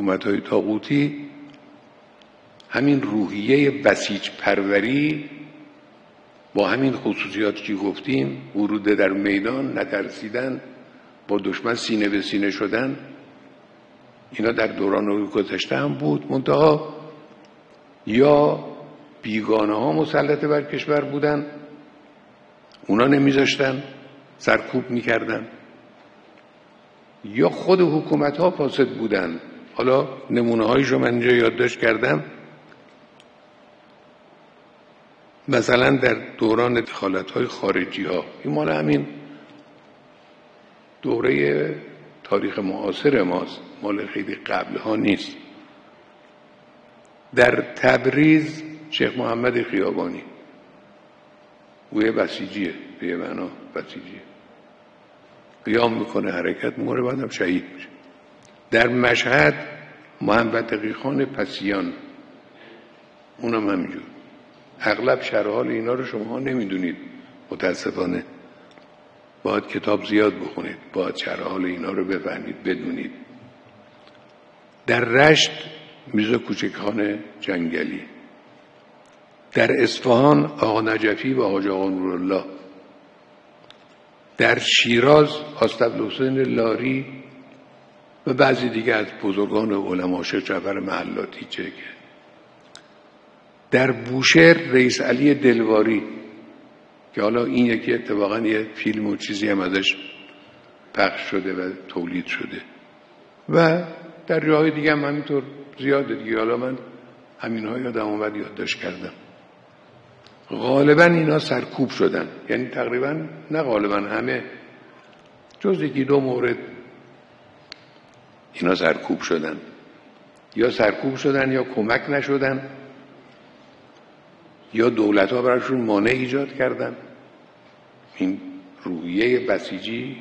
حکومت های تاغوتی همین روحیه بسیج پروری با همین خصوصیات که گفتیم ورود در میدان نترسیدن با دشمن سینه به سینه شدن اینا در دوران گذشته هم بود. منتها یا بیگانه ها مسلط بر کشور بودن اونا نمیذاشتن سرکوب می‌کردن یا خود حکومت ها فاسد بودن. حالا نمونه هایشو من اینجا یادداشت کردم. مثلا در دوران دخالت های خارجی ها این مال همین دوره تاریخ معاصر ماست مال خیلی قبل ها نیست. در تبریز شیخ محمد خیابانی اوی بسیجیه به معنا بسیجیه. قیام می‌کنه حرکت موره بعدم شهید میشه. در مشهد محمد تقی خان پسیان. اونم همینجور. اغلب شرحال اینا رو شما نمی‌دونید متاسفانه. باید کتاب زیاد بخونید باید شرحال اینا رو بفهمید بدونید. در رشت میرزا کوچکخان جنگلی. در اصفهان آقا نجفی و حاج آقا نورالله. در شیراز آستبل حسین لاری و بعضی دیگه از بزرگان علما شیخ جعفر محلاتی چه در بوشهر رئیس علی دلواری که حالا این یکی اتفاقا یه فیلم و چیزی هم ازش پخش شده و تولید شده. و در جاهای دیگه هم همینطور زیاده دیگه. حالا من همین ها یادم اومد یادداشت کردم. غالبا اینا سرکوب شدن. یعنی تقریبا نه غالبا همه. جز یکی دو مورد اینا سرکوب شدن. یا سرکوب شدن یا کمک نشدن. یا دولت ها براشون مانع ایجاد کردن. این رویه بسیجی